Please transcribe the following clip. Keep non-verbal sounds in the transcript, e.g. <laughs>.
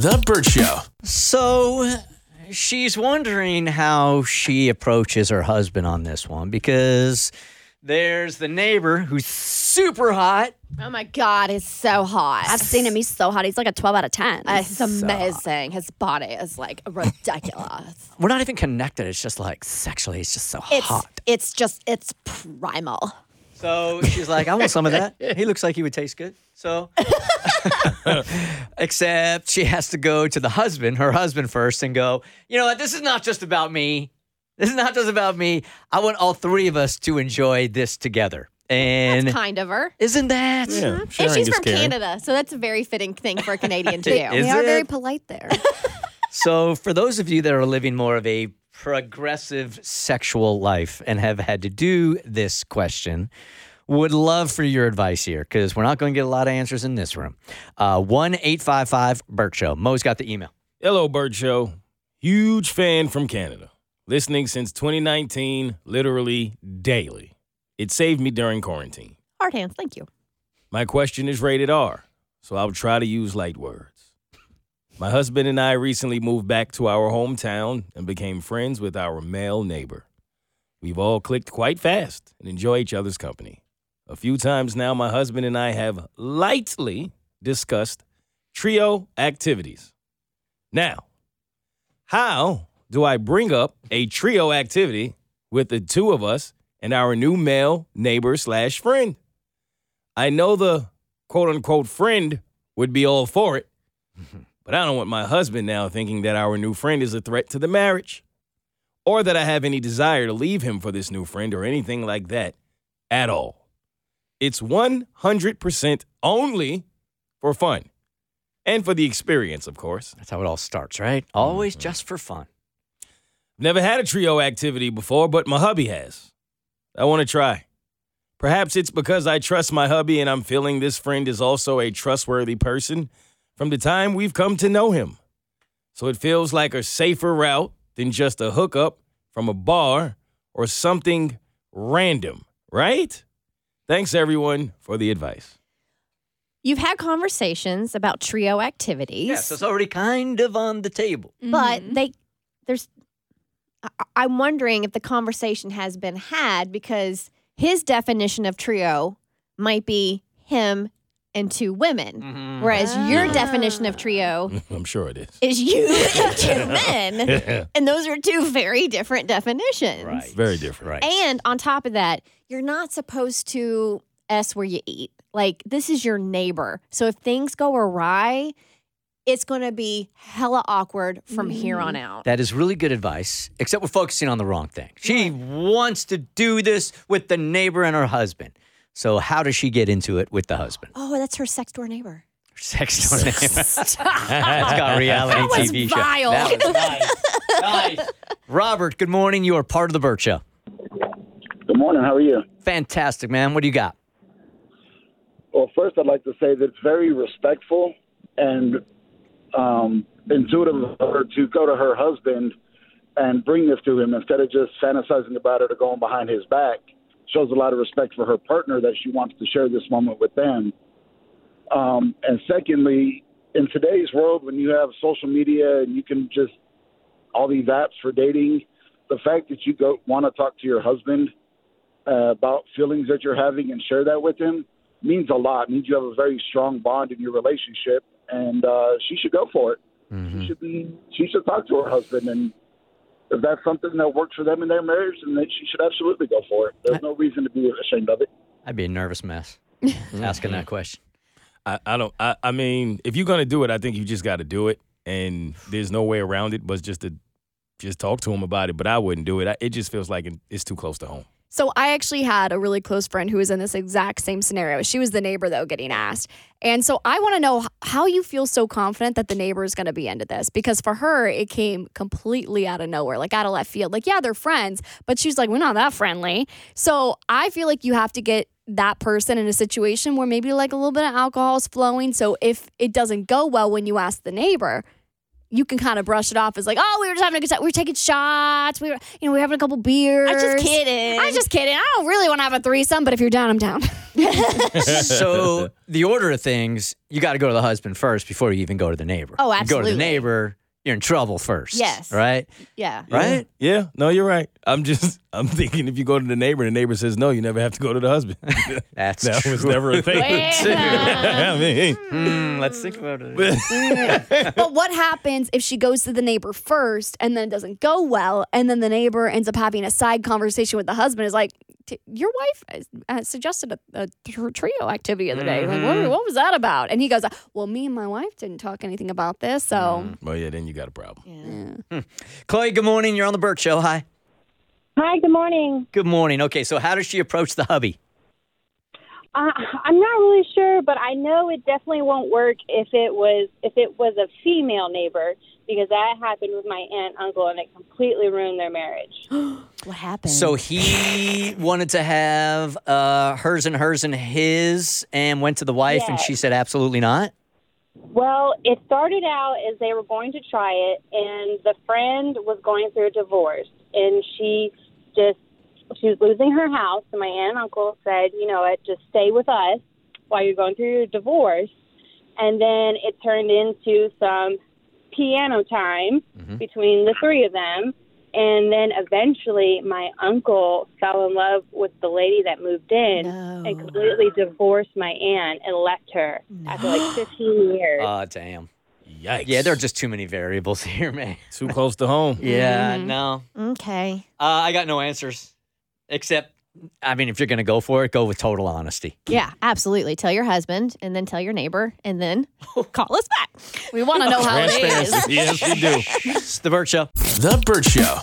The Bert Show. So she's wondering how she approaches her husband on this one because there's the neighbor who's super hot. Oh my God, he's so hot. I've seen him. He's so hot. He's like a 12 out of 10. Uh, He's amazing. His body is like ridiculous. <laughs> We're not even connected. It's just like sexually, it's just so it's hot. it's just it's primal. So she's like, I want some of that. <laughs> He looks like he would taste good. So, <laughs> except she has to go to the husband, her husband first, and go, you know what? This is not just about me. This is not just about me. I want all three of us to enjoy this together. And That's kind of her. isn't that? Yeah, mm-hmm. And she's from caring. Canada, so that's a very fitting thing for a Canadian <laughs> to do. Is they are very polite there. <laughs> So, for those of you that are living more of a progressive sexual life and have had to do this question, would love for your advice here because we're not going to get a lot of answers in this room. Uh, one eight five five 1 855 Bert Show. Mo's got the email. Hello, Bert Show. Huge fan from Canada. Listening since 2019, literally daily. It saved me during quarantine. Hard hands, thank you. My question is rated R, so I'll try to use light words. My husband and I recently moved back to our hometown and became friends with our male neighbor. We've all clicked quite fast and enjoy each other's company. A few times now, my husband and I have lightly discussed trio activities. Now, how do I bring up a trio activity with the two of us and our new male neighbor slash friend? I know the quote unquote friend would be all for it, <laughs> but I don't want my husband now thinking that our new friend is a threat to the marriage or that I have any desire to leave him for this new friend or anything like that at all. It's 100% only for fun and for the experience, of course. That's how it all starts, right? Always mm-hmm. just for fun. Never had a trio activity before, but my hubby has. I want to try. Perhaps it's because I trust my hubby and I'm feeling this friend is also a trustworthy person from the time we've come to know him. So it feels like a safer route than just a hookup from a bar or something random, right? Thanks everyone for the advice. You've had conversations about trio activities. Yes, it's already kind of on the table. but mm-hmm. they there's I- i'm wondering if the conversation has been had because his definition of trio might be him and two women mm-hmm. whereas your ah. definition of trio <laughs> I'm sure it is. is you <laughs> and two men <laughs> and those are two very different definitions Right. Very different. Right. and on top of that you're not supposed to s where you eat like this is your neighbor so if things go awry it's going to be hella awkward from here on mm-hmm. out That is really good advice, except we're focusing on the wrong thing. She wants to do this with the neighbor and her husband. So, how does she get into it with the husband? Oh, that's her sex door neighbor. Sex door <laughs> neighbor. <laughs> That's got a reality That was TV vile. show. That was <laughs> nice. nice. Robert, good morning. You are part of the Bert Show. Good morning. How are you? Fantastic, man. What do you got? Well, first, I'd like to say that it's very respectful and um, intuitive of her to go to her husband and bring this to him instead of just fantasizing about it or going behind his back. Shows a lot of respect for her partner that she wants to share this moment with them. Um, and secondly, in today's world, when you have social media and you can just all these apps for dating, the fact that you go want to talk to your husband uh, about feelings that you're having and share that with him means a lot. It means you have a very strong bond in your relationship, and uh, she should go for it. She should be. She should talk to her husband, and if that's something that works for them in their marriage, then they- she should absolutely go for it. There's no reason to be ashamed of it. I'd be a nervous mess <laughs> asking that question. I, I don't I, I mean, if you're gonna do it, I think you just gotta do it. And there's no way around it but just to just talk to him about it. But I wouldn't do it. I, it just feels like it's too close to home. So I actually had a really close friend who was in this exact same scenario. She was the neighbor though getting asked. And so I want to know how you feel so confident that the neighbor is going to be into this because for her it came completely out of nowhere, like out of left field. Like yeah, they're friends, but she's like we're not that friendly. So I feel like you have to get that person in a situation where maybe like a little bit of alcohol is flowing. So if it doesn't go well when you ask the neighbor, you can kind of brush it off as like, oh, we were just having a good time. We were taking shots. We were, you know, we were having a couple beers. I'm just kidding. I'm just kidding. I don't really want to have a threesome, but if you're down, I'm down. <laughs> so the order of things, you got to go to the husband first before you even go to the neighbor. Oh, You go to the neighbor, you're in trouble first. Yes. Right? yeah. Right? Yeah, no, you're right. I'm just, I'm thinking if you go to the neighbor and the neighbor says no, you never have to go to the husband. <laughs> That's that true. was never a thing. Well. <laughs> I mean, Hmm, let's think about it. <laughs> but what happens if she goes to the neighbor first and then it doesn't go well, and then the neighbor ends up having a side conversation with the husband? Is like, "T- your wife uh, suggested a, a tr- trio activity the other day. Like, what, what was that about? And he goes, well, me and my wife didn't talk anything about this, so. well, yeah, then you got a problem. Yeah. Chloe, good morning. You're on the Bert Show. Hi. Hi, good morning. Good morning. Okay, so how does she approach the hubby? Uh, I'm not really sure, but I know it definitely won't work if it was if it was a female neighbor because that happened with my aunt and uncle and it completely ruined their marriage. <gasps> <gasps> <gasps> What happened? So he wanted to have uh, hers and hers and his and went to the wife and she said absolutely not. Well, it started out as they were going to try it, and the friend was going through a divorce, and she just she was losing her house, and my aunt and uncle said, you know what, just stay with us while you're going through your divorce, and then it turned into some piano time between the three of them. And then eventually, my uncle fell in love with the lady that moved in No. and completely divorced my aunt and left her after like 15 years. Oh, damn. Yikes. Yeah, there are just too many variables <laughs> here, man. too close to home. Yeah, no. okay. Uh, I got no answers. Except, I mean, if you're going to go for it, go with total honesty. Yeah, absolutely. Tell your husband and then tell your neighbor and then <laughs> call us back. We want to know how it is. Transparency. yes, we do. It's the Bert Show. The Bert Show.